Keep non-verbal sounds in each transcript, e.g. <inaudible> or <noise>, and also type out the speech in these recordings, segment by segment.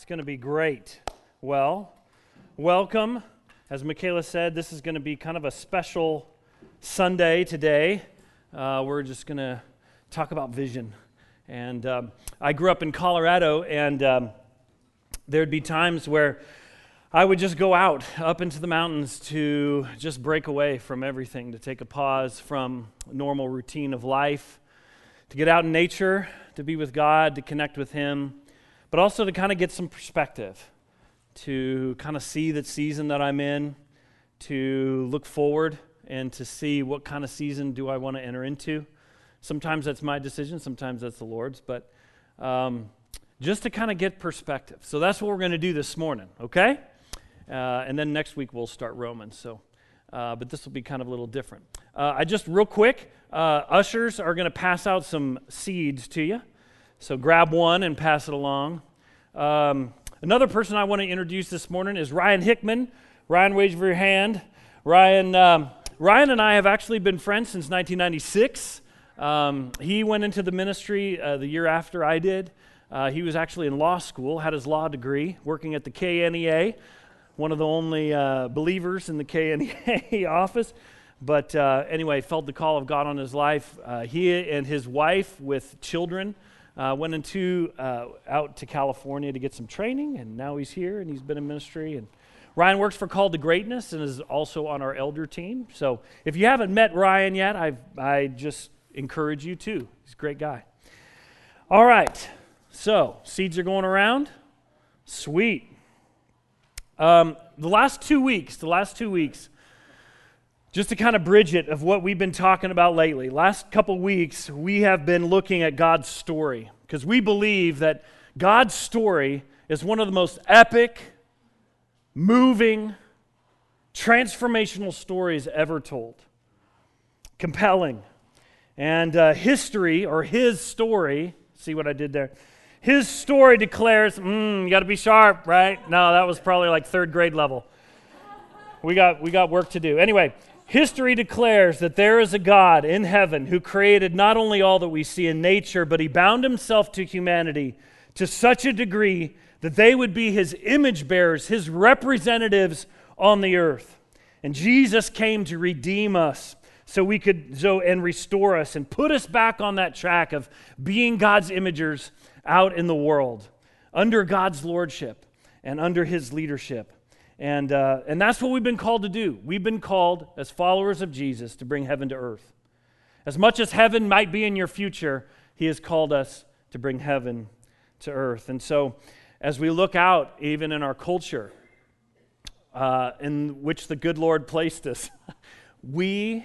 It's going to be great. Well, welcome. As Michaela said, this is going to be kind of a special Sunday today. Uh, we're just going to talk about vision. And um, I grew up in Colorado, and um, there'd be times where I would just go out up into the mountains to just break away from everything, to take a pause from normal routine of life, to get out in nature, to be with God, to connect with Him but also to kind of get some perspective, to kind of see the season that I'm in, to look forward and to see what kind of season do I want to enter into. Sometimes that's my decision, sometimes that's the Lord's, but um, just to kind of get perspective. So that's what we're going to do this morning, okay? Uh, and then next week we'll start Romans. So, uh, but this will be kind of a little different. Uh, I just real quick, uh, ushers are going to pass out some seeds to you. So grab one and pass it along. Um, another person I want to introduce this morning is Ryan Hickman. Ryan, wave your hand. Ryan, um, Ryan and I have actually been friends since 1996. Um, he went into the ministry uh, the year after I did. Uh, he was actually in law school, had his law degree, working at the KNEA, one of the only uh, believers in the KNEA <laughs> office. But uh, anyway, felt the call of God on his life. Uh, he and his wife, with children, uh, went into uh, out to California to get some training, and now he's here and he's been in ministry. And Ryan works for Called to Greatness and is also on our elder team. So if you haven't met Ryan yet, I I just encourage you to. He's a great guy. All right, so seeds are going around. Sweet. Um, the last two weeks, the last two weeks, just to kind of bridge it of what we've been talking about lately, last couple weeks, we have been looking at God's story because we believe that God's story is one of the most epic, moving, transformational stories ever told. Compelling. And uh, history, or his story, see what I did there? His story declares, mm, you got to be sharp, right? No, that was probably like third grade level. We got, we got work to do. Anyway, History declares that there is a God in heaven who created not only all that we see in nature, but he bound himself to humanity to such a degree that they would be his image bearers, his representatives on the earth. And Jesus came to redeem us so we could so and restore us and put us back on that track of being God's imagers out in the world under God's lordship and under his leadership. And, uh, and that's what we've been called to do. We've been called, as followers of Jesus, to bring heaven to earth. As much as heaven might be in your future, He has called us to bring heaven to earth. And so, as we look out, even in our culture, uh, in which the good Lord placed us, <laughs> we,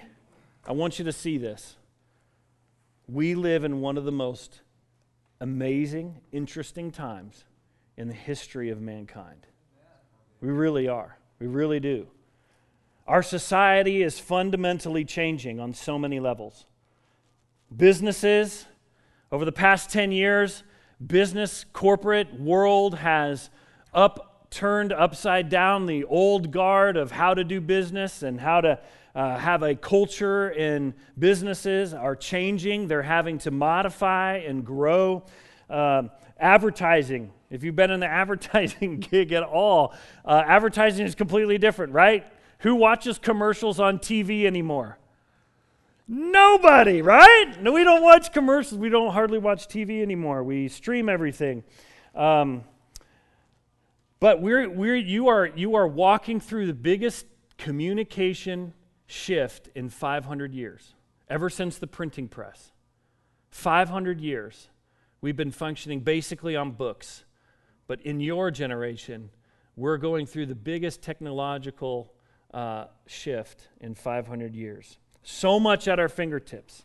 I want you to see this. We live in one of the most amazing, interesting times in the history of mankind. We really are. We really do. Our society is fundamentally changing on so many levels. Businesses, over the past 10 years, business, corporate world has upturned upside down the old guard of how to do business and how to uh, have a culture in businesses are changing. They're having to modify and grow. Uh, advertising if you've been in the <laughs> advertising gig at all, uh, advertising is completely different, right? Who watches commercials on TV anymore? Nobody, right? No, we don't watch commercials. We don't hardly watch TV anymore. We stream everything. Um, but we're, we're, you, are, you are walking through the biggest communication shift in 500 years, ever since the printing press. 500 years, we've been functioning basically on books. But in your generation, we're going through the biggest technological uh, shift in 500 years. So much at our fingertips.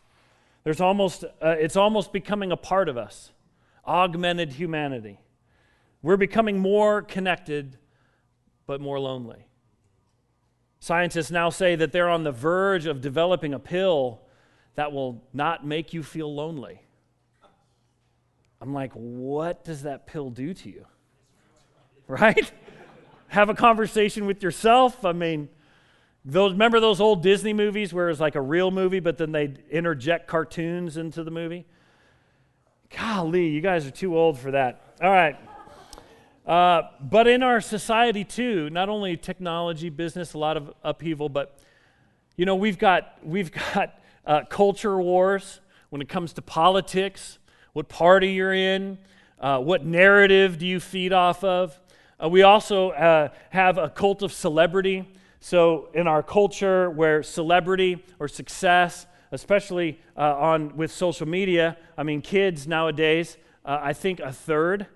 There's almost, uh, it's almost becoming a part of us. Augmented humanity. We're becoming more connected, but more lonely. Scientists now say that they're on the verge of developing a pill that will not make you feel lonely. I'm like, what does that pill do to you? Right? Have a conversation with yourself. I mean, those remember those old Disney movies where it's like a real movie, but then they'd interject cartoons into the movie? Golly, you guys are too old for that. All right. Uh, but in our society too, not only technology, business, a lot of upheaval, but you know we've got we've <laughs> got uh, culture wars when it comes to politics, what party you're in, uh, what narrative do you feed off of. Uh, we also uh, have a cult of celebrity. So in our culture, where celebrity or success, especially uh, on with social media, I mean, kids nowadays, I think a third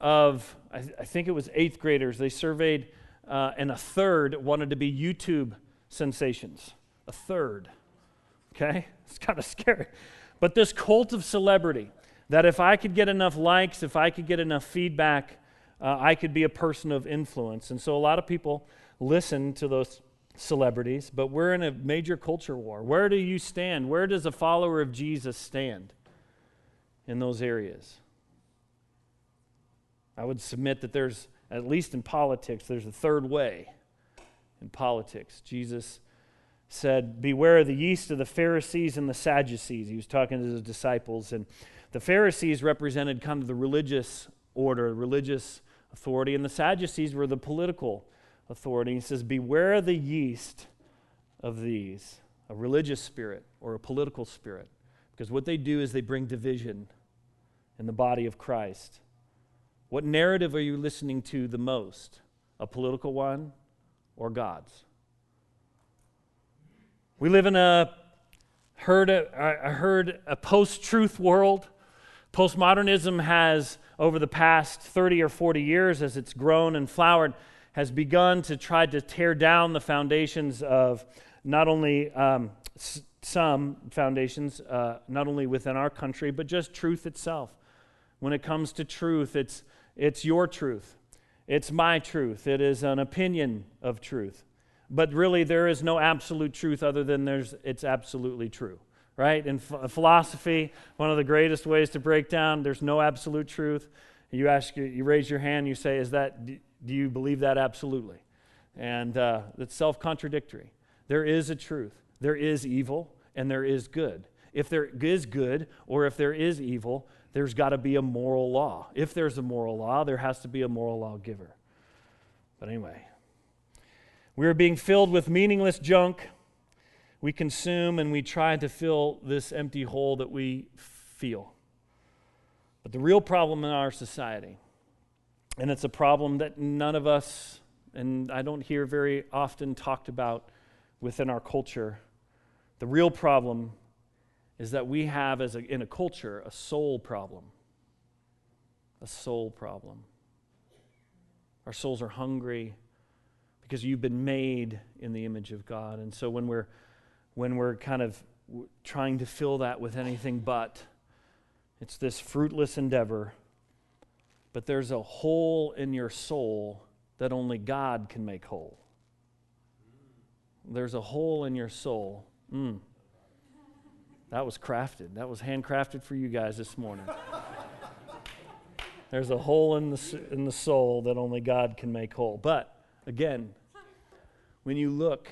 of I, th- I think it was eighth graders they surveyed, and a third wanted to be YouTube sensations. A third. Okay? <laughs> It's kind of scary. But this cult of celebrity, that if I could get enough likes, if I could get enough feedback, uh, I could be a person of influence. And so a lot of people listen to those celebrities, but we're in a major culture war. Where do you stand? Where does a follower of Jesus stand in those areas? I would submit that there's, at least in politics, there's a third way in politics. Jesus said, Beware of the yeast of the Pharisees and the Sadducees. He was talking to his disciples. And the Pharisees represented kind of the religious order, religious authority, and the Sadducees were the political authority. He says, Beware the yeast of these, a religious spirit or a political spirit. Because what they do is they bring division in the body of Christ. What narrative are you listening to the most? A political one or God's? We live in a heard a, a a post-truth world. Postmodernism has, over the past 30 or 40 years, as it's grown and flowered, has begun to try to tear down the foundations of not only um, s- some foundations, uh, not only within our country, but just truth itself. When it comes to truth, it's, it's your truth, it's my truth, it is an opinion of truth. But really, there is no absolute truth other than there's, it's absolutely true, right? In ph- philosophy, one of the greatest ways to break down, there's no absolute truth. You ask, you raise your hand, you say, "Is that? Do you believe that absolutely?" And uh, it's self-contradictory. There is a truth. There is evil, and there is good. If there is good, or if there is evil, there's got to be a moral law. If there's a moral law, there has to be a moral lawgiver. But anyway, we are being filled with meaningless junk. We consume and we try to fill this empty hole that we feel. But the real problem in our society, and it's a problem that none of us, and I don't hear very often talked about within our culture, the real problem is that we have, as a, in a culture, a soul problem. A soul problem. Our souls are hungry because you've been made in the image of God. And so when we're when we're kind of trying to fill that with anything but it's this fruitless endeavor. But there's a hole in your soul that only God can make whole. There's a hole in your soul. Mm. That was crafted. That was handcrafted for you guys this morning. There's a hole in the, in the soul that only God can make whole. But Again, when you look,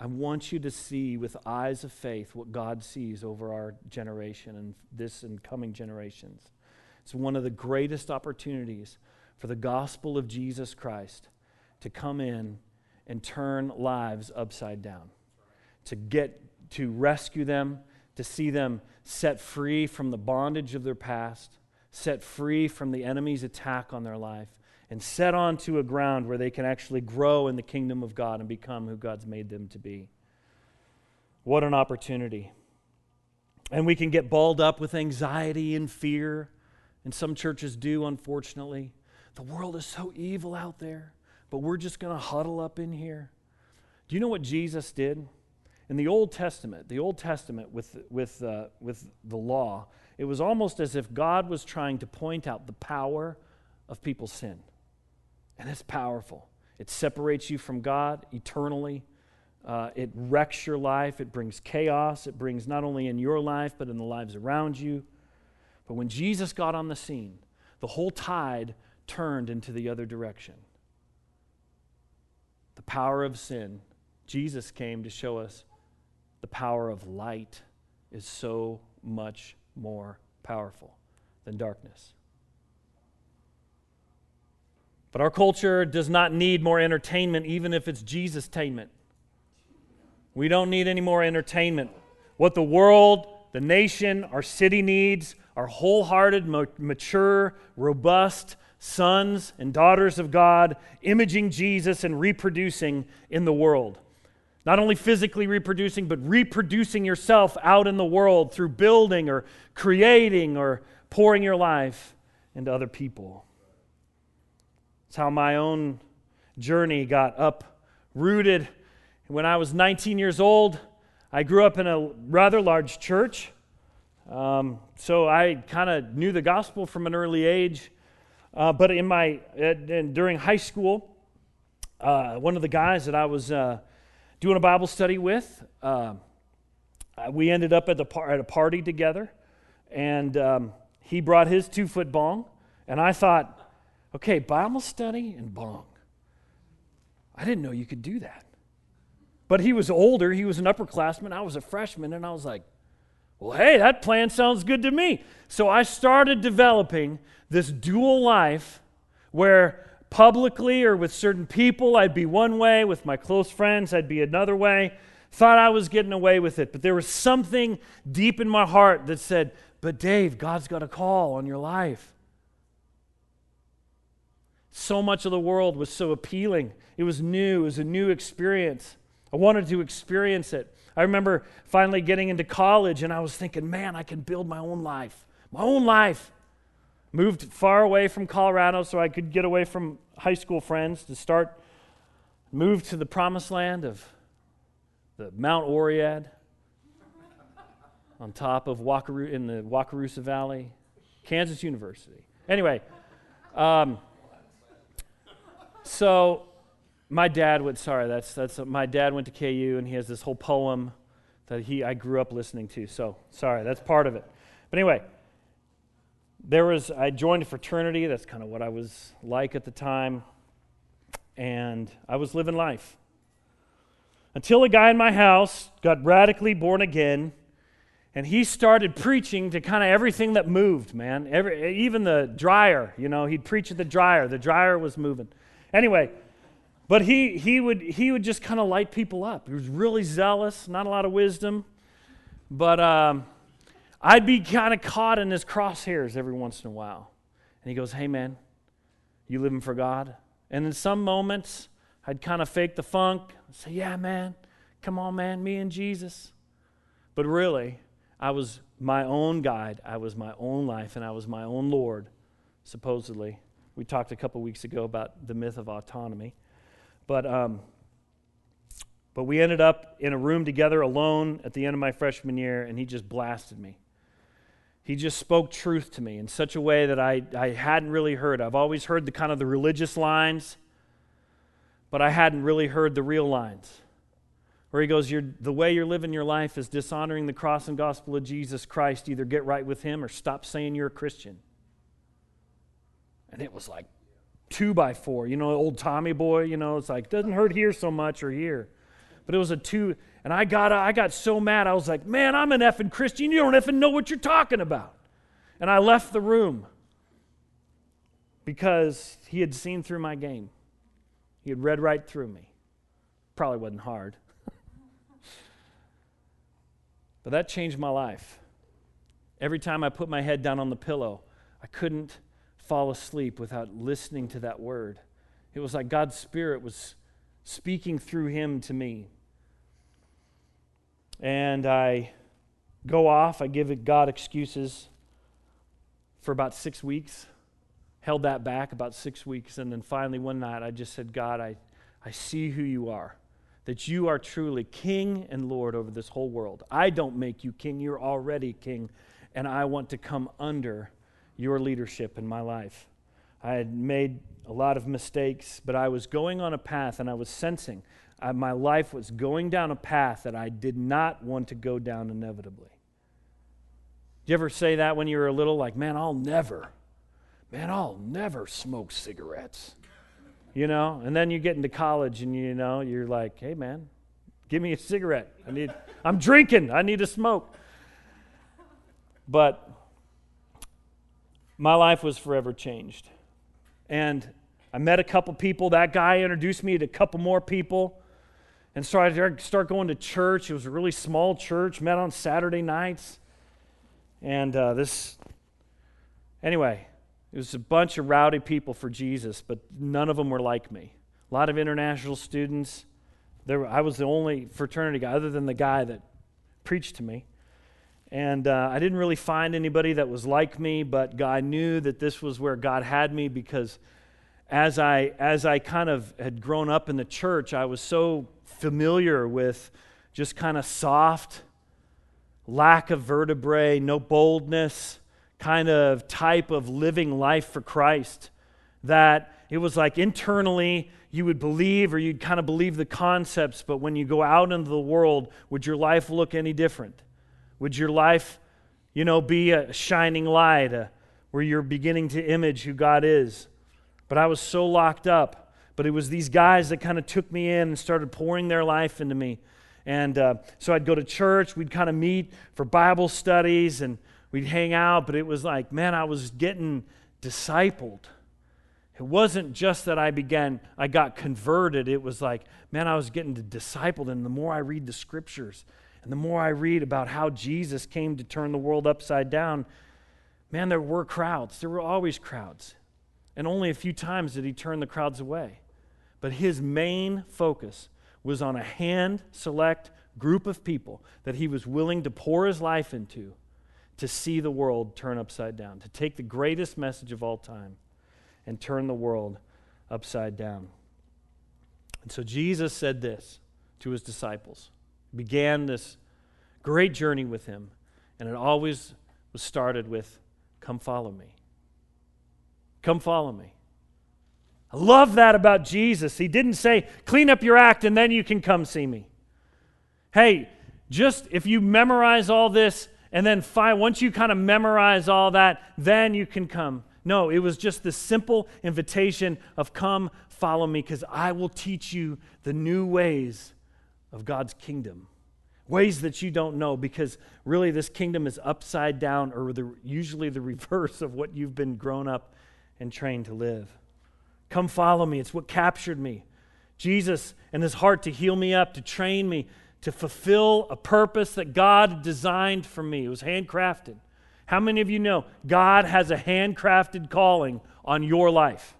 I want you to see with eyes of faith what God sees over our generation and this and coming generations. It's one of the greatest opportunities for the gospel of Jesus Christ to come in and turn lives upside down, to get to rescue them, to see them set free from the bondage of their past, set free from the enemy's attack on their life, and set onto a ground where they can actually grow in the kingdom of God and become who God's made them to be. What an opportunity. And we can get balled up with anxiety and fear, and some churches do, unfortunately. The world is so evil out there, but we're just going to huddle up in here. Do you know what Jesus did? In the Old Testament, the Old Testament with, with, uh, with the law, it was almost as if God was trying to point out the power of people's sin. And it's powerful. It separates you from God eternally. Uh, it wrecks your life. It brings chaos. It brings not only in your life, but in the lives around you. But when Jesus got on the scene, the whole tide turned into the other direction. The power of sin. Jesus came to show us the power of light is so much more powerful than darkness. But our culture does not need more entertainment, even if it's Jesus tainment. We don't need any more entertainment. What the world, the nation, our city needs are wholehearted, mature, robust sons and daughters of God, imaging Jesus and reproducing in the world. Not only physically reproducing, but reproducing yourself out in the world through building or creating or pouring your life into other people. How my own journey got uprooted. When I was 19 years old, I grew up in a rather large church. Um, so I kind of knew the gospel from an early age. Uh, but in my during high school, uh, one of the guys that I was uh, doing a Bible study with, uh, we ended up at, the par- at a party together, and um, he brought his two foot bong, and I thought, Okay, Bible study and bong. I didn't know you could do that. But he was older, he was an upperclassman, I was a freshman, and I was like, well, hey, that plan sounds good to me. So I started developing this dual life where publicly or with certain people I'd be one way, with my close friends I'd be another way. Thought I was getting away with it, but there was something deep in my heart that said, But Dave, God's got a call on your life. So much of the world was so appealing. It was new, it was a new experience. I wanted to experience it. I remember finally getting into college and I was thinking, man, I can build my own life. My own life. Moved far away from Colorado so I could get away from high school friends to start, moved to the promised land of the Mount Oread on top of in the Wakarusa Valley, Kansas University. Anyway, um, so my dad went, sorry, that's, that's, my dad went to KU and he has this whole poem that he, I grew up listening to. So sorry, that's part of it. But anyway, there was, I joined a fraternity. That's kind of what I was like at the time. And I was living life. Until a guy in my house got radically born again and he started preaching to kind of everything that moved, man. Every, even the dryer, you know, he'd preach at the dryer. The dryer was moving. Anyway, but he, he, would, he would just kind of light people up. He was really zealous, not a lot of wisdom. But um, I'd be kind of caught in his crosshairs every once in a while. And he goes, Hey, man, you living for God? And in some moments, I'd kind of fake the funk, say, Yeah, man, come on, man, me and Jesus. But really, I was my own guide, I was my own life, and I was my own Lord, supposedly. We talked a couple weeks ago about the myth of autonomy. But, um, but we ended up in a room together alone at the end of my freshman year, and he just blasted me. He just spoke truth to me in such a way that I, I hadn't really heard. I've always heard the kind of the religious lines, but I hadn't really heard the real lines. Where he goes, The way you're living your life is dishonoring the cross and gospel of Jesus Christ. Either get right with him or stop saying you're a Christian. And it was like two by four, you know, old Tommy boy, you know, it's like, doesn't hurt here so much or here. But it was a two, and I got, I got so mad. I was like, man, I'm an effing Christian. You don't effing know what you're talking about. And I left the room because he had seen through my game. He had read right through me. Probably wasn't hard. <laughs> but that changed my life. Every time I put my head down on the pillow, I couldn't fall asleep without listening to that word. It was like God's Spirit was speaking through him to me. And I go off, I give God excuses for about six weeks, held that back about six weeks, and then finally one night I just said, God, I, I see who you are, that you are truly King and Lord over this whole world. I don't make you king, you're already king, and I want to come under your leadership in my life. I had made a lot of mistakes, but I was going on a path and I was sensing uh, my life was going down a path that I did not want to go down inevitably. Did you ever say that when you were a little? Like, man, I'll never, man, I'll never smoke cigarettes. You know? And then you get into college and you know, you're like, hey, man, give me a cigarette. I need, I'm drinking. I need to smoke. But my life was forever changed. And I met a couple people. That guy introduced me to a couple more people. And so I start going to church. It was a really small church, met on Saturday nights. And uh, this, anyway, it was a bunch of rowdy people for Jesus, but none of them were like me. A lot of international students. There, I was the only fraternity guy, other than the guy that preached to me. And uh, I didn't really find anybody that was like me, but God knew that this was where God had me because as I, as I kind of had grown up in the church, I was so familiar with just kind of soft, lack of vertebrae, no boldness, kind of type of living life for Christ that it was like internally you would believe or you'd kind of believe the concepts, but when you go out into the world, would your life look any different? Would your life, you know, be a shining light uh, where you're beginning to image who God is? But I was so locked up. But it was these guys that kind of took me in and started pouring their life into me. And uh, so I'd go to church, we'd kind of meet for Bible studies, and we'd hang out. But it was like, man, I was getting discipled. It wasn't just that I began, I got converted. It was like, man, I was getting discipled. And the more I read the scriptures, and the more I read about how Jesus came to turn the world upside down, man, there were crowds. There were always crowds. And only a few times did he turn the crowds away. But his main focus was on a hand select group of people that he was willing to pour his life into to see the world turn upside down, to take the greatest message of all time and turn the world upside down. And so Jesus said this to his disciples began this great journey with him, and it always was started with, Come follow me. Come follow me. I love that about Jesus. He didn't say, Clean up your act and then you can come see me. Hey, just if you memorize all this and then once you kind of memorize all that, then you can come. No, it was just the simple invitation of come follow me because I will teach you the new ways of God's kingdom. Ways that you don't know, because really this kingdom is upside down or the, usually the <laughs> reverse of what you've been grown up and trained to live. Come follow me. It's what captured me. Jesus and his heart to heal me up, to train me, to fulfill a purpose that God designed for me. It was handcrafted. How many of you know God has a handcrafted calling on your life?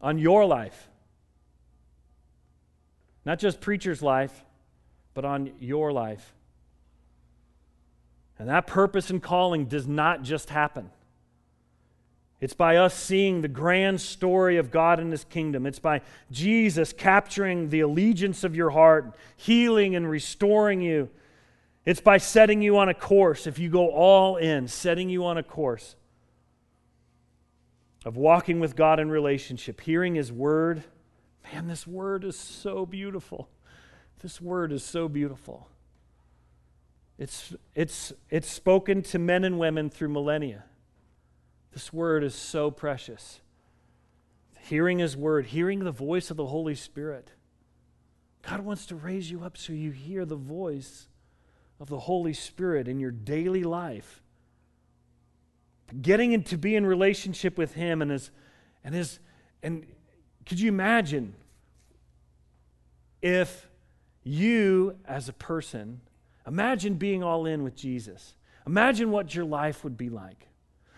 On your life. Not just preacher's life, but on your life. And that purpose and calling does not just happen. It's by us seeing the grand story of God and His kingdom. It's by Jesus capturing the allegiance of your heart, healing and restoring you. It's by setting you on a course, if you go all in, setting you on a course of walking with God in relationship, hearing His word Man, this word is so beautiful. This word is so beautiful. It's, it's, it's spoken to men and women through millennia. This word is so precious. Hearing His word, hearing the voice of the Holy Spirit. God wants to raise you up so you hear the voice of the Holy Spirit in your daily life. Getting into be in relationship with Him and His, and His, and could you imagine if you, as a person, imagine being all in with Jesus? Imagine what your life would be like.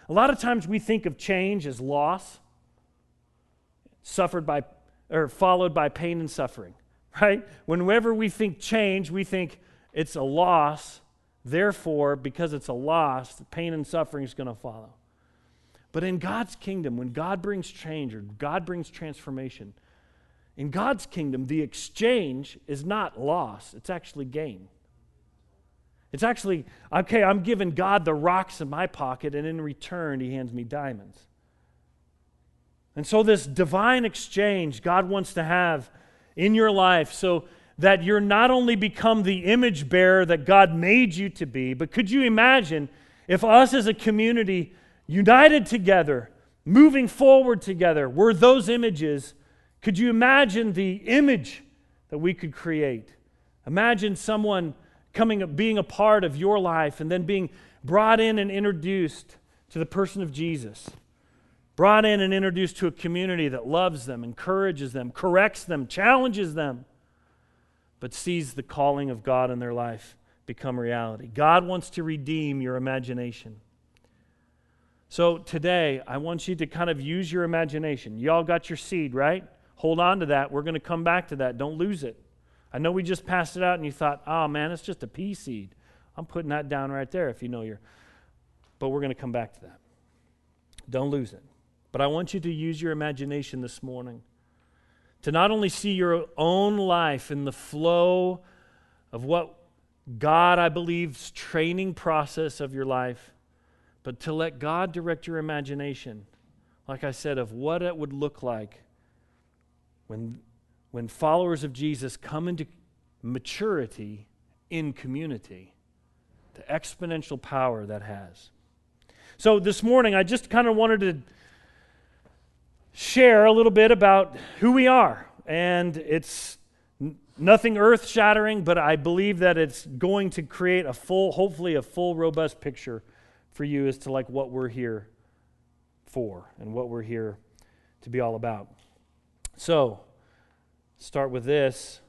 A lot of times we think of change as loss, suffered by, or followed by pain and suffering, <laughs> right? Whenever we think change, we think it's a loss. Therefore, because it's a loss, pain and suffering is going to follow. But in God's kingdom, when God brings change or God brings transformation, in God's kingdom, the exchange is not loss, it's actually gain. It's actually, okay, I'm giving God the rocks in my pocket, and in return, He hands me diamonds. And so, this divine exchange God wants to have in your life so that you're not only become the image bearer that God made you to be, but could you imagine if us as a community united together, moving forward together, were those images? Could you imagine the image that we could create? Imagine someone coming up, being a part of your life and then being brought in and introduced to the person of Jesus. Brought in and introduced to a community that loves them, encourages them, corrects them, challenges them, but sees the calling of God in their life become reality. God wants to redeem your imagination. So today, I want you to kind of use your imagination. Y'all got your seed, right? Hold on to that. We're going to come back to that. Don't lose it. I know we just passed it out and you thought, oh man, it's just a pea seed. I'm putting that down right there if you know your. But we're going to come back to that. Don't lose it. But I want you to use your imagination this morning to not only see your own life in the flow of what God, I believe's training process of your life, but to let God direct your imagination, like I said, of what it would look like when when followers of Jesus come into maturity in community, the exponential power that has. So this morning, I just kind of wanted to share a little bit about who we are. And it's nothing earth shattering, but I believe that it's going to create a full, hopefully, a full, robust picture for you as to like what we're here for and what we're here to be all about. So, start with this.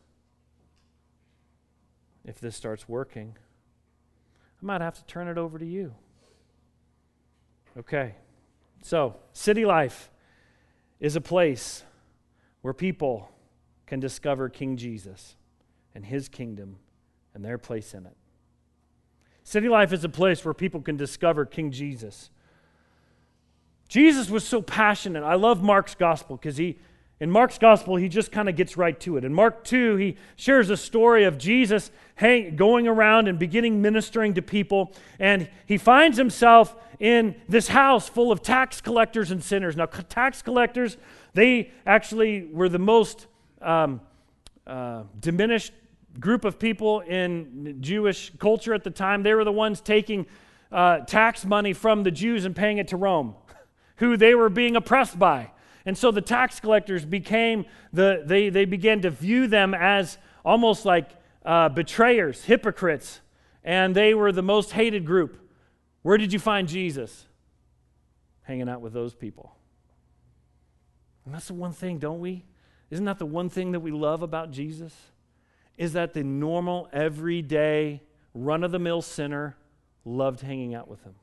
If this starts working, I might have to turn it over to you. Okay. So, city life is a place where people can discover King Jesus and his kingdom and their place in it. City life is a place where people can discover King Jesus. Jesus was so passionate. I love Mark's gospel because he in Mark's gospel, he just kind of gets right to it. In Mark 2, he shares a story of Jesus hang, going around and beginning ministering to people. And he finds himself in this house full of tax collectors and sinners. Now, tax collectors, they actually were the most um, uh, diminished group of people in Jewish culture at the time. They were the ones taking uh, tax money from the Jews and paying it to Rome, <laughs> who they were being oppressed by. And so the tax collectors became the, they, they began to view them as almost like uh, betrayers, hypocrites, and they were the most hated group. Where did you find Jesus? Hanging out with those people. And that's the one thing, don't we? Isn't that the one thing that we love about Jesus? Is that the normal, everyday, run of the mill sinner loved hanging out with him.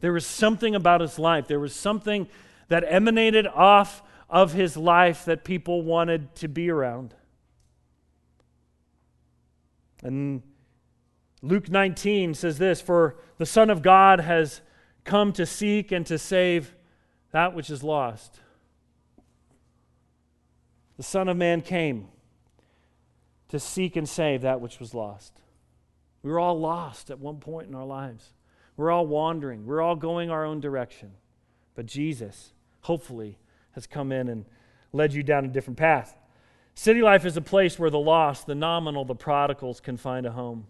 There was something about his life. There was something that emanated off of his life that people wanted to be around. And Luke 19 says this For the Son of God has come to seek and to save that which is lost. The Son of Man came to seek and save that which was lost. We were all lost at one point in our lives. We're all wandering. We're all going our own direction. But Jesus hopefully, has come in and led you down a different path. City life is a place where the lost, the nominal, the prodigals can find a home.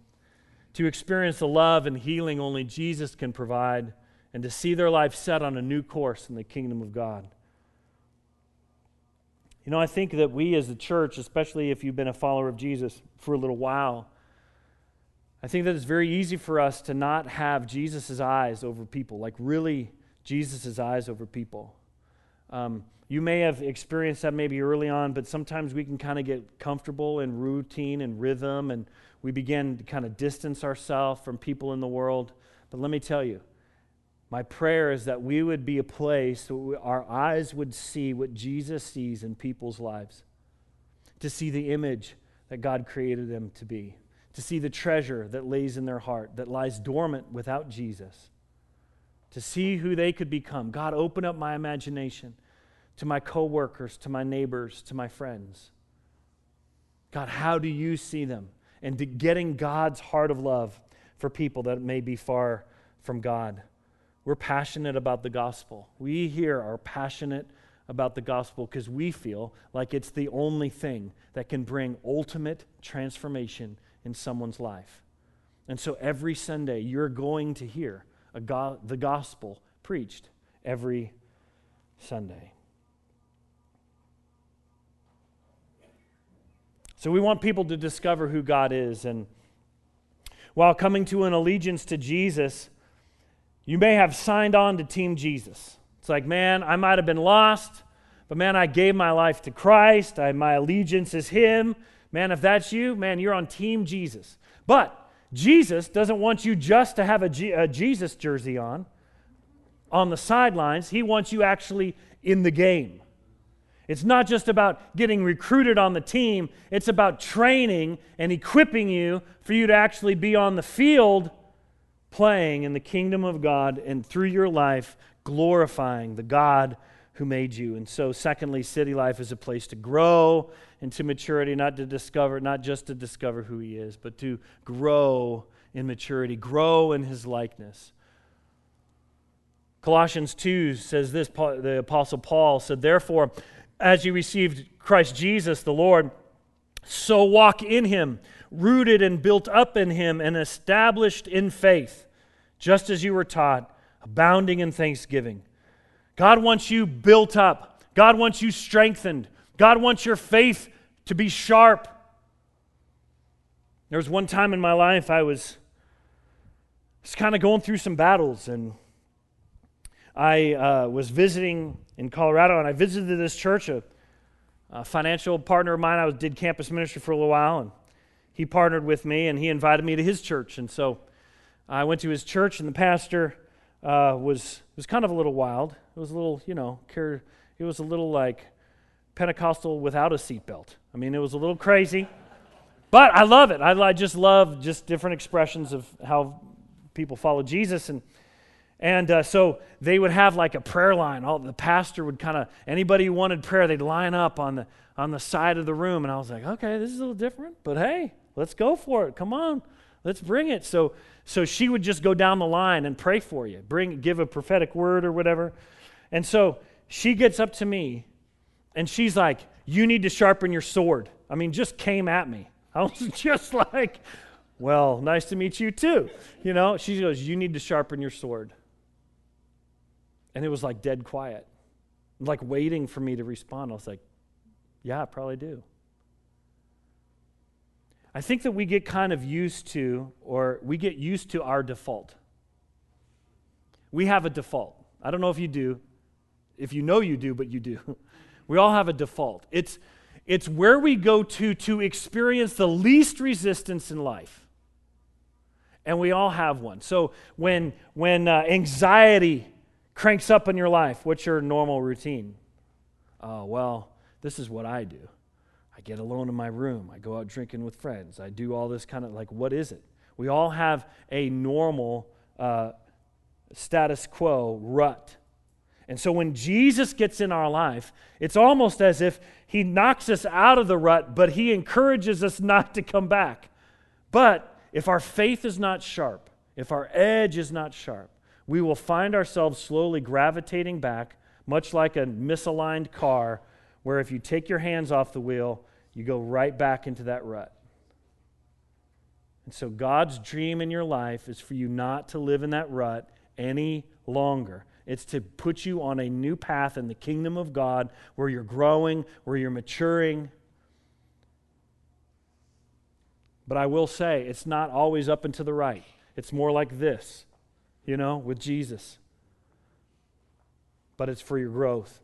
To experience the love and healing only Jesus can provide, and to see their life set on a new course in the kingdom of God. You know, I think that we as a church, especially if you've been a follower of Jesus for a little while, I think that it's very easy for us to not have Jesus' eyes over people, like really Jesus' eyes over people. Um, you may have experienced that maybe early on, but sometimes we can kind of get comfortable in routine and rhythm, and we begin to kind of distance ourselves from people in the world. But let me tell you, my prayer is that we would be a place where our eyes would see what Jesus sees in people's lives, to see the image that God created them to be, to see the treasure that lays in their heart, that lies dormant without Jesus, to see who they could become. God, open up my imagination to my coworkers, to my neighbors, to my friends. God, how do you see them? And to getting God's heart of love for people that may be far from God. We're passionate about the gospel. We here are passionate about the gospel because we feel like it's the only thing that can bring ultimate transformation in someone's life. And so every Sunday, you're going to hear go- the gospel preached every Sunday. So we want people to discover who God is. And while coming to an allegiance to Jesus, you may have signed on to Team Jesus. It's like, man, I might have been lost, but man, I gave my life to Christ. I, my allegiance is Him. Man, if that's you, man, you're on Team Jesus. But Jesus doesn't want you just to have a, G- a Jesus jersey on on the sidelines. He wants you actually in the game. It's not just about getting recruited on the team, it's about training and equipping you for you to actually be on the field playing in the kingdom of God and through your life glorifying the God who made you. And so, secondly, city life is a place to grow into maturity, not to discover, not just to discover who He is, but to grow in maturity, grow in His likeness. Colossians 2 says this the Apostle Paul said, Therefore, as you received Christ Jesus the Lord, so walk in Him, rooted and built up in Him, and established in faith, just as you were taught, abounding in thanksgiving. God wants you built up. God wants you strengthened. God wants your faith to be sharp. There was one time in my life I was, was kind of going through some battles, and I uh, was visiting in Colorado, and I visited this church. A, a financial partner of mine, I was, did campus ministry for a little while, and he partnered with me, and he invited me to his church. And so I went to his church, and the pastor uh, was was kind of a little wild. It was a little, you know, care, it was a little like Pentecostal without a seatbelt. I mean, it was a little crazy, but I love it. I, I just love just different expressions of how people follow Jesus and. And uh, so they would have like a prayer line. All the pastor would kind of anybody who wanted prayer, they'd line up on the on the side of the room. And I was like, okay, this is a little different, but hey, let's go for it. Come on, let's bring it. So so she would just go down the line and pray for you, bring, give a prophetic word or whatever. And so she gets up to me and she's like, You need to sharpen your sword. I mean, just came at me. <laughs> I was just like, Well, nice to meet you too. You know, she goes, You need to sharpen your sword. And it was like dead quiet, like waiting for me to respond. I was like, Yeah, I probably do. I think that we get kind of used to, or we get used to our default. We have a default. I don't know if you do, if you know you do, but you do. <laughs> We all have a default. It's, it's where we go to to experience the least resistance in life. And we all have one. So when, when uh, anxiety cranks up in your life, what's your normal routine? Oh, well, this is what I do. I get alone in my room. I go out drinking with friends. I do all this kind of like, what is it? We all have a normal uh, status quo rut. And so when Jesus gets in our life, it's almost as if he knocks us out of the rut, but he encourages us not to come back. But if our faith is not sharp, if our edge is not sharp, we will find ourselves slowly gravitating back, much like a misaligned car where if you take your hands off the wheel, you go right back into that rut. And so, God's dream in your life is for you not to live in that rut any longer. It's to put you on a new path in the kingdom of God where you're growing, where you're maturing. But I will say, it's not always up and to the right. It's more like this, you know, with Jesus. But it's for your growth.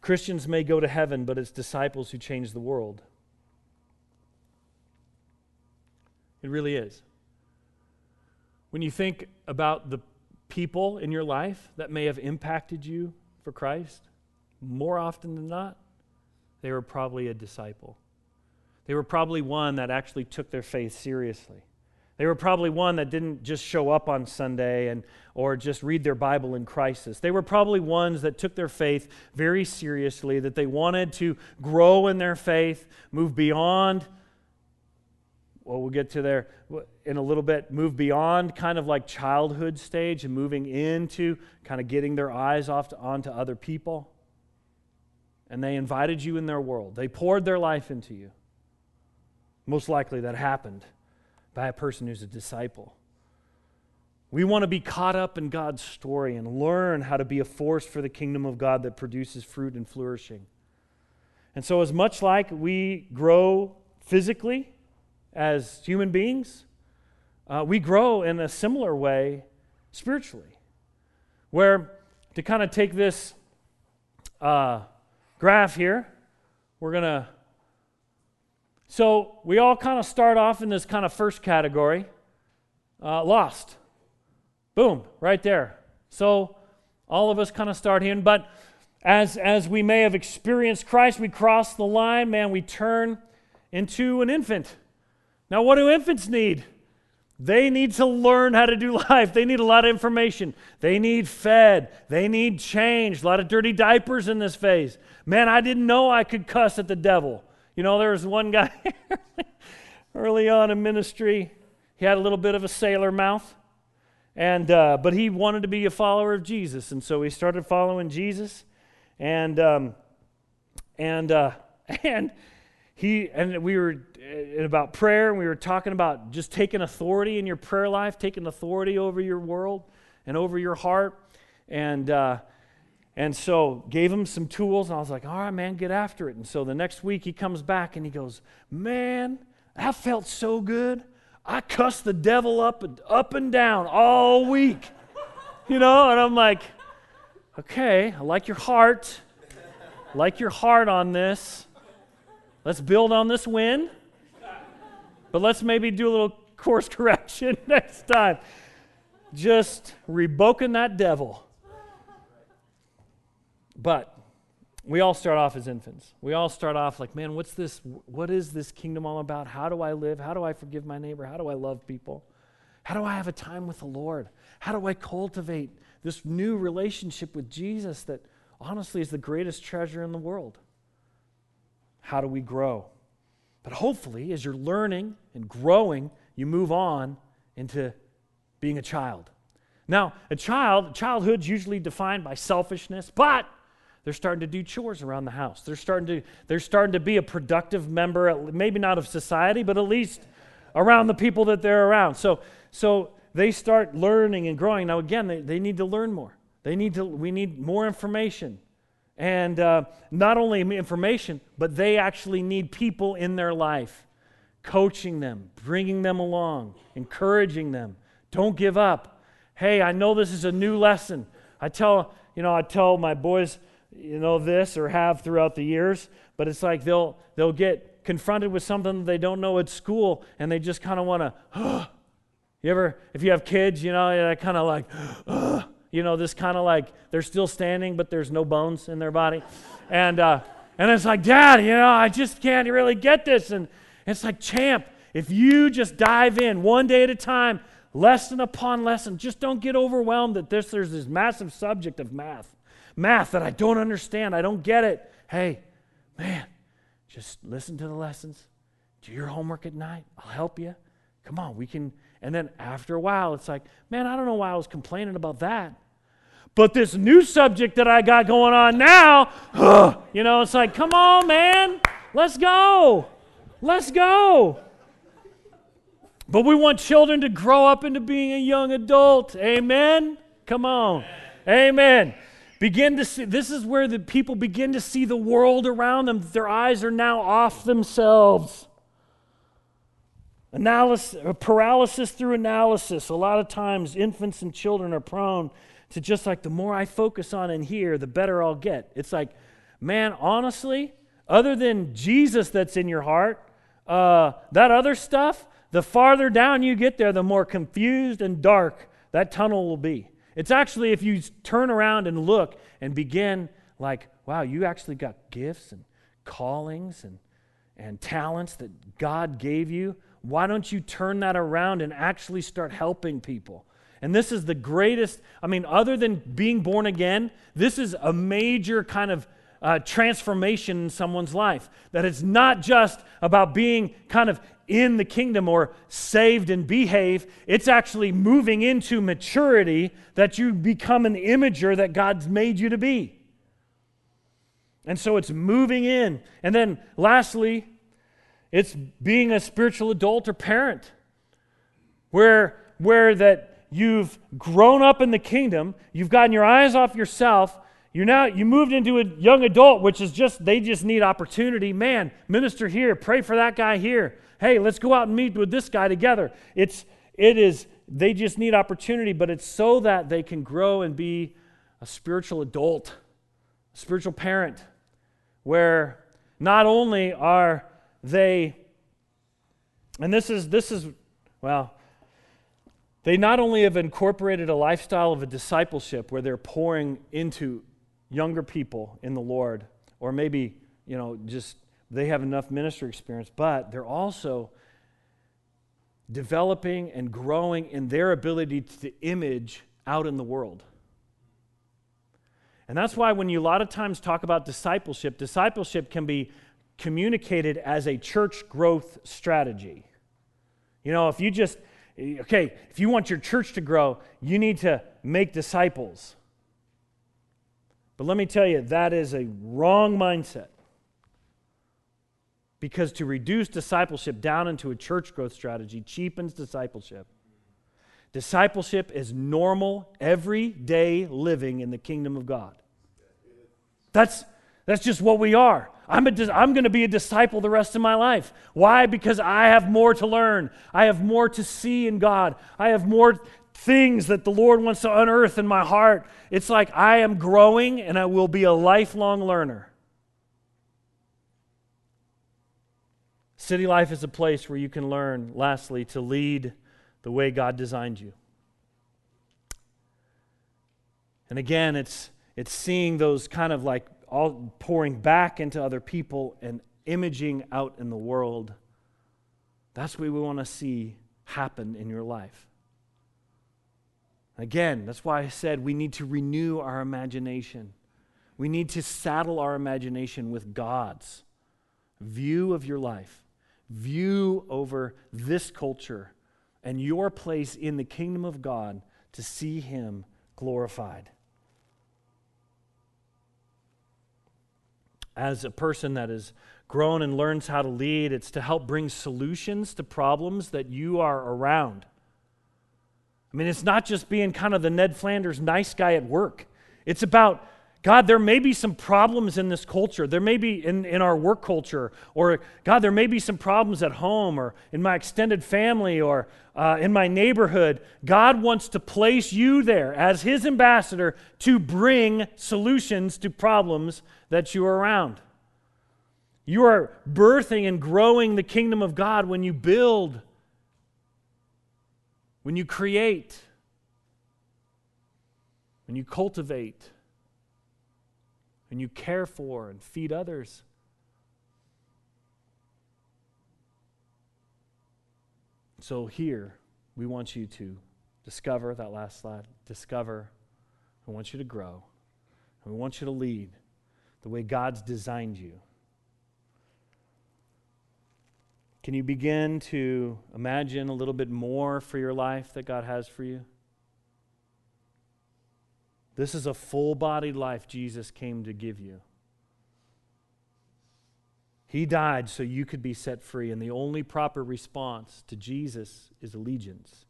Christians may go to heaven, but it's disciples who change the world. It really is. When you think about the people in your life that may have impacted you for Christ, more often than not, they were probably a disciple. They were probably one that actually took their faith seriously. They were probably one that didn't just show up on Sunday and, or just read their Bible in crisis. They were probably ones that took their faith very seriously, that they wanted to grow in their faith, move beyond, well, we'll get to there in a little bit, move beyond kind of like childhood stage and moving into kind of getting their eyes off to, onto other people. and they invited you in their world. They poured their life into you. Most likely that happened by a person who's a disciple. We want to be caught up in God's story and learn how to be a force for the kingdom of God that produces fruit and flourishing. And so, as much like we grow physically as human beings, uh, we grow in a similar way spiritually. Where, to kind of take this uh, graph here, we're going to. So, we all kind of start off in this kind of first category uh, lost. Boom, right there. So, all of us kind of start here. But as, as we may have experienced Christ, we cross the line, man, we turn into an infant. Now, what do infants need? They need to learn how to do <laughs> life. They need a lot of information. They need fed. They need changed. A lot of dirty diapers in this phase. Man, I didn't know I could cuss at the devil. You know, there was one guy <laughs> early on in ministry, he had a little bit of a sailor mouth. And, uh, but he wanted to be a follower of Jesus. And so he started following Jesus. And, um, and, uh, <laughs> and he, and we were uh, about prayer and we were talking about just taking authority in your prayer life, taking authority over your world and over your heart. And, uh, and so gave him some tools and I was like, all right, man, get after it. And so the next week he comes back and he goes, man, that felt so good. I cussed the devil up and up and down all week. You know, and I'm like, okay, I like your heart. I like your heart on this. Let's build on this win. But let's maybe do a little course <laughs> correction next time. Just rebuking that devil. But we all start off as infants. We all start off like, man, what's this? What is this kingdom all about? How do I live? How do I forgive my neighbor? How do I love people? How do I have a time with the Lord? How do I cultivate this new relationship with Jesus that honestly is the greatest treasure in the world? How do we grow? But hopefully, as you're learning and growing, you move on into being a child. Now, a child, childhood's usually defined by selfishness, but they're starting to do chores around the house. They're starting to, they're starting to be a productive member, maybe not of society, but at least around the people that they're around. So, so they start learning and growing. Now, again, they, they need to learn more. They need to, we need more information. And uh, not only information, but they actually need people in their life coaching them, bringing them along, encouraging them. Don't give up. Hey, I know this is a new lesson. I tell, you know, I tell my boys, you know this or have throughout the years but it's like they'll they'll get confronted with something they don't know at school and they just kind of want to <gasps> oh. you ever if you have kids you know kind of like oh. <gasps> you know this kind of like they're still standing but there's no bones in their body and uh and it's like dad you know i just can't really get this and it's like champ if you just dive in one day at a time lesson upon lesson just don't get overwhelmed that this there's this massive subject of math math that I don't understand. I don't get it. Hey, man, just listen to the lessons. Do your homework at night. I'll help you. Come on, we can. And then after a while, it's like, man, I don't know why I was complaining about that. But this new subject that I got going on now, you know, it's like, come on, man, let's go. Let's go. But we want children to grow up into being a young adult. Amen? Come on. Amen begin to see this is where the people begin to see the world around them their eyes are now off themselves. Analysis paralysis through analysis. A lot of times infants and children are prone to just like the more i focus on and hear the better i'll get. It's like man honestly other than jesus that's in your heart uh, that other stuff the farther down you get there the more confused and dark that tunnel will be it's actually, if you turn around and look and begin, like, wow, you actually got gifts and callings and, and talents that God gave you. Why don't you turn that around and actually start helping people? And this is the greatest, I mean, other than being born again, this is a major kind of uh, transformation in someone's life. That it's not just about being kind of in the kingdom or saved and behave. It's actually moving into maturity that you become an imager that God's made you to be. And so it's moving in. And then lastly, it's being a spiritual adult or parent where, where that you've grown up in the kingdom, you've gotten your eyes off yourself, you now you moved into a young adult, which is just they just need opportunity. Man, minister here, pray for that guy here. Hey, let's go out and meet with this guy together. It's it is they just need opportunity, but it's so that they can grow and be a spiritual adult, a spiritual parent, where not only are they and this is this is well they not only have incorporated a lifestyle of a discipleship where they're pouring into younger people in the Lord, or maybe, you know, just they have enough ministry experience, but they're also developing and growing in their ability to image out in the world. And that's why when you a lot of times talk about discipleship, discipleship can be communicated as a church growth strategy. You know, if you just, okay, if you want your church to grow, you need to make disciples. But let me tell you, that is a wrong mindset. Because to reduce discipleship down into a church growth strategy cheapens discipleship. Discipleship is normal, everyday living in the kingdom of God. That's, that's just what we are. I'm, I'm going to be a disciple the rest of my life. Why? Because I have more to learn. I have more to see in God. I have more things that the Lord wants to unearth in my heart. It's like I am growing and I will be a lifelong learner. City life is a place where you can learn, lastly, to lead the way God designed you. And again, it's, it's seeing those kind of like all pouring back into other people and imaging out in the world. That's what we want to see happen in your life. Again, that's why I said we need to renew our imagination. We need to saddle our imagination with God's view of your life, view over this culture, and your place in the kingdom of God to see Him glorified. As a person that has grown and learns how to lead, it's to help bring solutions to problems that you are around. I mean, it's not just being kind of the Ned Flanders nice guy at work. It's about, God, there may be some problems in this culture. There may be in, in our work culture. Or, God, there may be some problems at home or in my extended family or uh, in my neighborhood. God wants to place you there as His ambassador to bring solutions to problems that you are around. You are birthing and growing the kingdom of God when you build when you create, when you cultivate, when you care for and feed others. So, here, we want you to discover that last slide, discover. We want you to grow. And we want you to lead the way God's designed you. Can you begin to imagine a little bit more for your life that God has for you? This is a full bodied life Jesus came to give you. He died so you could be set free, and the only proper response to Jesus is allegiance.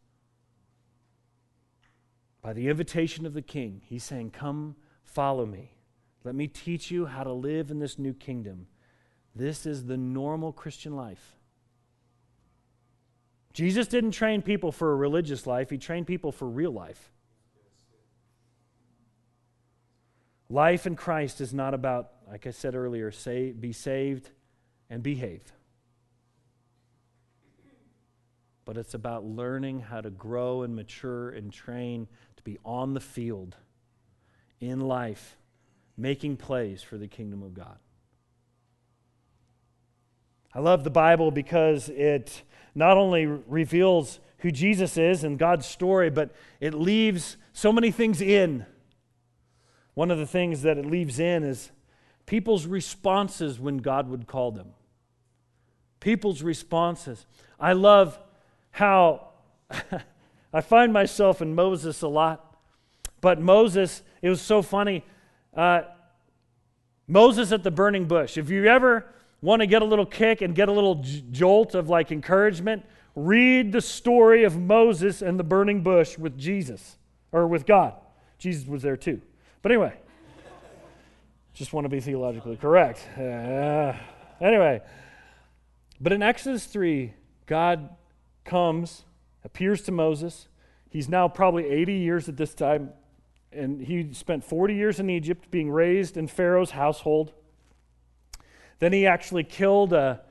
By the invitation of the King, He's saying, Come, follow me. Let me teach you how to live in this new kingdom. This is the normal Christian life. Jesus didn't train people for a religious life, he trained people for real life. Life in Christ is not about, like I said earlier, say, be saved and behave. But it's about learning how to grow and mature and train to be on the field in life, making plays for the kingdom of God. I love the Bible because it not only reveals who Jesus is and God's story, but it leaves so many things in. One of the things that it leaves in is people's responses when God would call them. People's responses. I love how <laughs> I find myself in Moses a lot. But Moses, it was so funny. Uh, Moses at the burning bush. If you ever want to get a little kick and get a little j- jolt of like encouragement, read the story of Moses and the burning bush with Jesus or with God. Jesus was there too. But anyway, just want to be theologically correct. Uh, anyway, but in Exodus 3, God comes, appears to Moses. He's now probably 80 years at this time, and he spent 40 years in Egypt being raised in Pharaoh's household. Then he actually killed a,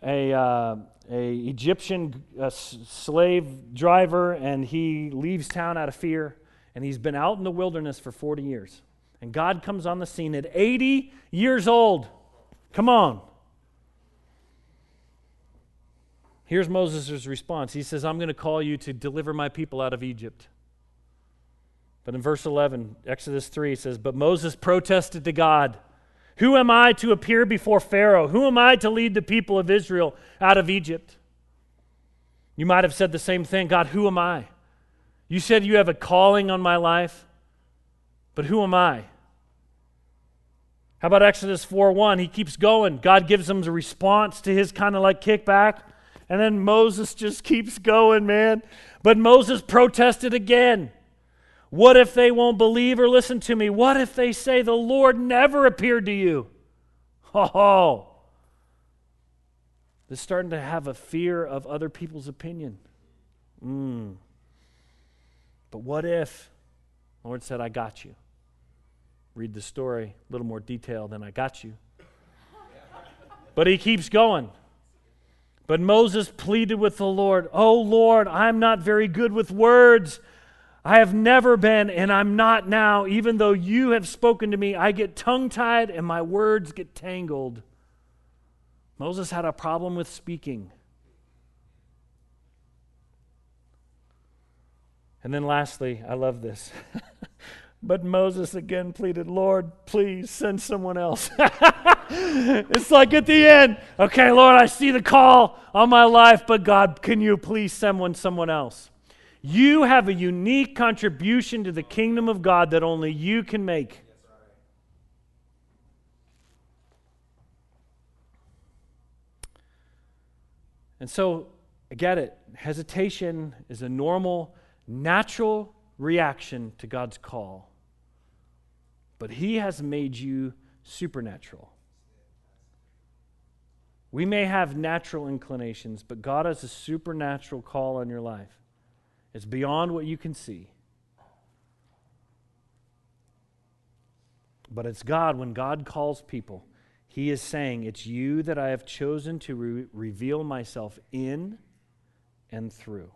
a, uh, a Egyptian a slave driver, and he leaves town out of fear. And he's been out in the wilderness for 40 years. And God comes on the scene at 80 years old. Come on. Here's Moses' response. He says, I'm going to call you to deliver my people out of Egypt. But in verse 11, Exodus 3 says, But Moses protested to God, Who am I to appear before Pharaoh? Who am I to lead the people of Israel out of Egypt? You might have said the same thing God, who am I? You said you have a calling on my life, but who am I? How about Exodus 4 1? He keeps going. God gives him a response to his kind of like kickback. And then Moses just <laughs> keeps going, man. But Moses protested again. What if they won't believe or listen to me? What if they say the Lord never appeared to you? <laughs> Oh, they're starting to have a fear of other people's opinion. Mm. But what if? Lord said, I got you. Read the story, a little more detail than I got you. but he keeps going. But Moses pleaded with the Lord, Oh Lord, I'm not very good with words. I have never been, and I'm not now. Even though you have spoken to me, I get tongue tied and my words get tangled. Moses had a problem with speaking. And then lastly, I love this. <laughs> but Moses again pleaded, Lord, please send someone else. <laughs> it's like at the end, okay, Lord, I see the call on my life, but God, can you please send one someone else? You have a unique contribution to the kingdom of God that only you can make. And so, I get it. Hesitation is a normal natural reaction to God's call. But He has made you supernatural. We may have natural inclinations, but God has a supernatural call on your life. It's beyond what you can see. But it's God, when God calls people, He is saying, It's you that I have chosen to re- reveal myself in and through.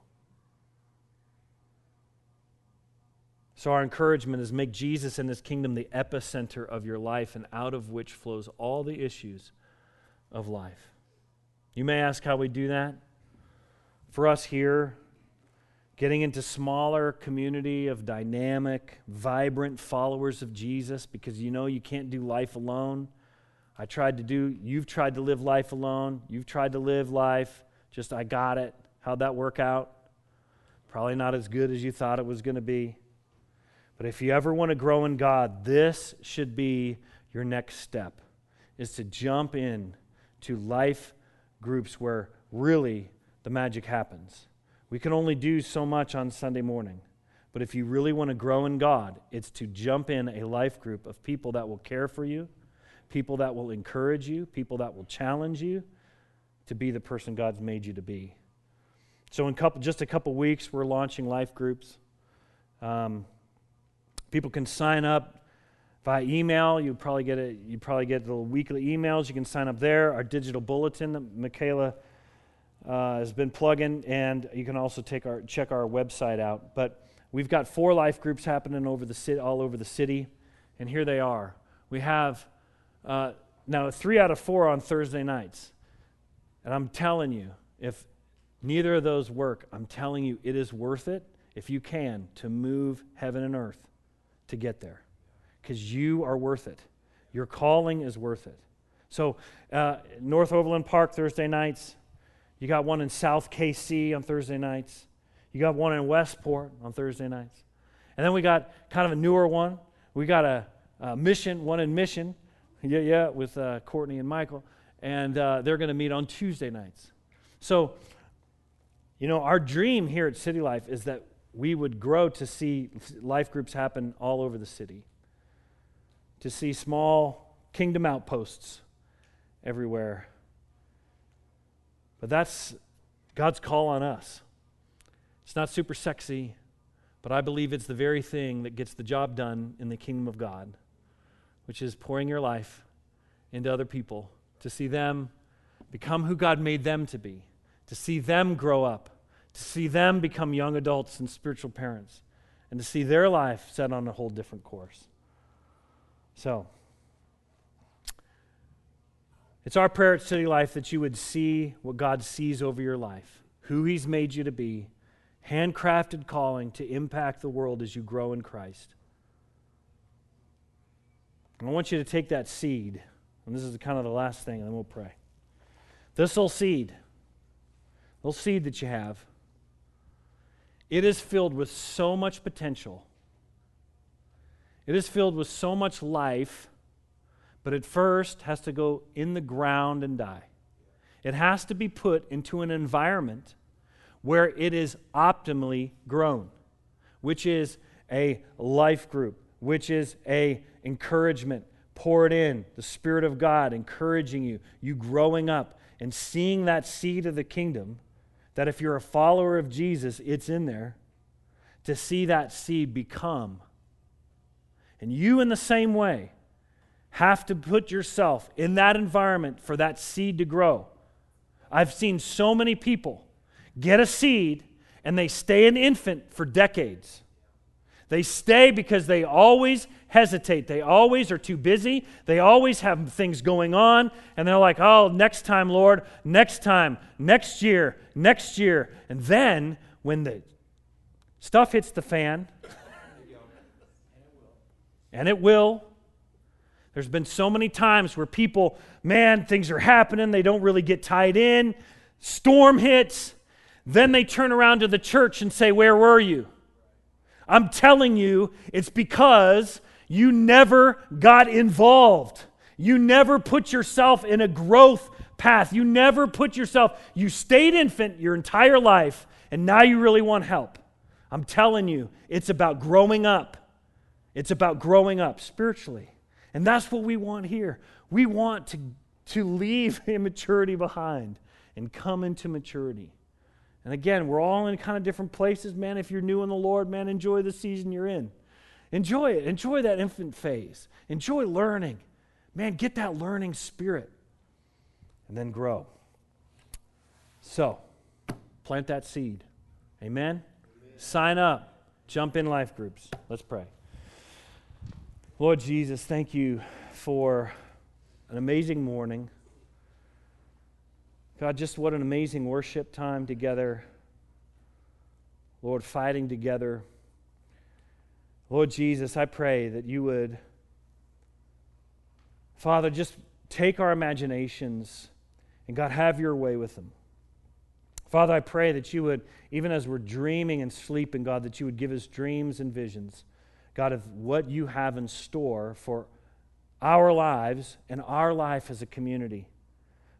So, our encouragement is make Jesus and his kingdom the epicenter of your life and out of which flows all the issues of life. You may ask how we do that. For us here, getting into smaller community of dynamic, vibrant followers of Jesus because you know you can't do life alone. I tried to do, you've tried to live life alone. You've tried to live life just, I got it. How'd that work out? Probably not as good as you thought it was going to be. But if you ever want to grow in God, this should be your next step is to jump in to life groups where really the magic happens. We can only do so much on Sunday morning. But if you really want to grow in God, it's to jump in a life group of people that will care for you, people that will encourage you, people that will challenge you to be the person God's made you to be. So in couple, just a couple weeks, we're launching life groups. Um, People can sign up via email. You probably get a, you probably get the weekly emails. You can sign up there. Our digital bulletin that Michaela uh, has been plugging, and you can also take our check our website out. But we've got four life groups happening over the city, all over the city, and here they are. We have uh, now three out of four on Thursday nights, and I'm telling you, if neither of those work, I'm telling you, it is worth it if you can to move heaven and earth to get there because you are worth it. Your calling is worth it. So, uh, North Overland Park Thursday nights. You got one in South KC on Thursday nights. You got one in Westport on Thursday nights. And then we got kind of a newer one. We got a, a mission, one in Mission. Yeah, yeah, with uh, Courtney and Michael. And uh, they're going to meet on Tuesday nights. So, you know, our dream here at City Life is that we would grow to see life groups happen all over the city, to see small kingdom outposts everywhere. But that's God's call on us. It's not super sexy, but I believe it's the very thing that gets the job done in the kingdom of God, which is pouring your life into other people to see them become who God made them to be, to see them grow up, to see them become young adults and spiritual parents, and to see their life set on a whole different course. So, it's our prayer at City Life that you would see what God sees over your life, who He's made you to be, handcrafted calling to impact the world as you grow in Christ. And I want you to take that seed, and this is kind of the last thing, and then we'll pray. This little seed, little seed that you have, it is filled with so much potential. It is filled with so much life but at first has to go in the ground and die. It has to be put into an environment where it is optimally grown, which is a life group, which is a encouragement poured in, the Spirit of God encouraging you, you growing up and seeing that seed of the kingdom, that if you're a follower of Jesus, it's in there, to see that seed become. And you, in the same way, have to put yourself in that environment for that seed to grow. I've seen so many people get a seed and they stay an infant for decades. They stay because they always hesitate. They always are too busy. They always have things going on. And they're like, oh, next time, Lord, next time, next year, next year. And then when the stuff hits the fan, and it will, there's been so many times where people, man, things are happening, they don't really get tied in, storm hits, then they turn around to the church and say, Where were you? I'm telling you, it's because you never got involved. You never put yourself in a growth path. You never put yourself, you stayed infant your entire life, and now you really want help. I'm telling you, it's about growing up. It's about growing up spiritually. And that's what we want here. We want to, to leave <laughs> immaturity behind and come into maturity. And again, we're all in kind of different places, man. If you're new in the Lord, man, enjoy the season you're in. Enjoy it. Enjoy that infant phase. Enjoy learning. Man, get that learning spirit and then grow. So, plant that seed. Amen? Amen? Sign up. Jump in life groups. Let's pray. Lord Jesus, thank you for an amazing morning. God, just what an amazing worship time together. Lord, fighting together. Lord Jesus, I pray that you would, Father, just take our imaginations and God, have your way with them. Father, I pray that you would, even as we're dreaming and sleeping, God, that you would give us dreams and visions. God, of what you have in store for our lives and our life as a community.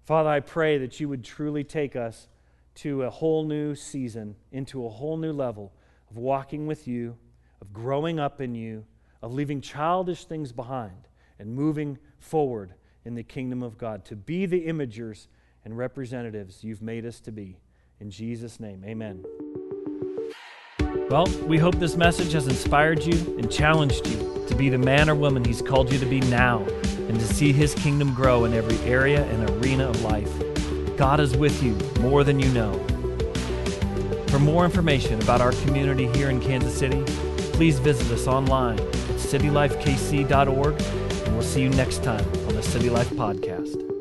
Father, I pray that you would truly take us to a whole new season, into a whole new level of walking with you, of growing up in you, of leaving childish things behind and moving forward in the kingdom of God, to be the imagers and representatives you've made us to be. In Jesus' name, amen. Well, we hope this message has inspired you and challenged you to be the man or woman He's called you to be now and to see His kingdom grow in every area and arena of life. God is with you more than you know. For more information about our community here in Kansas City, please visit us online at citylifekc.org, and we'll see you next time on the City Life Podcast.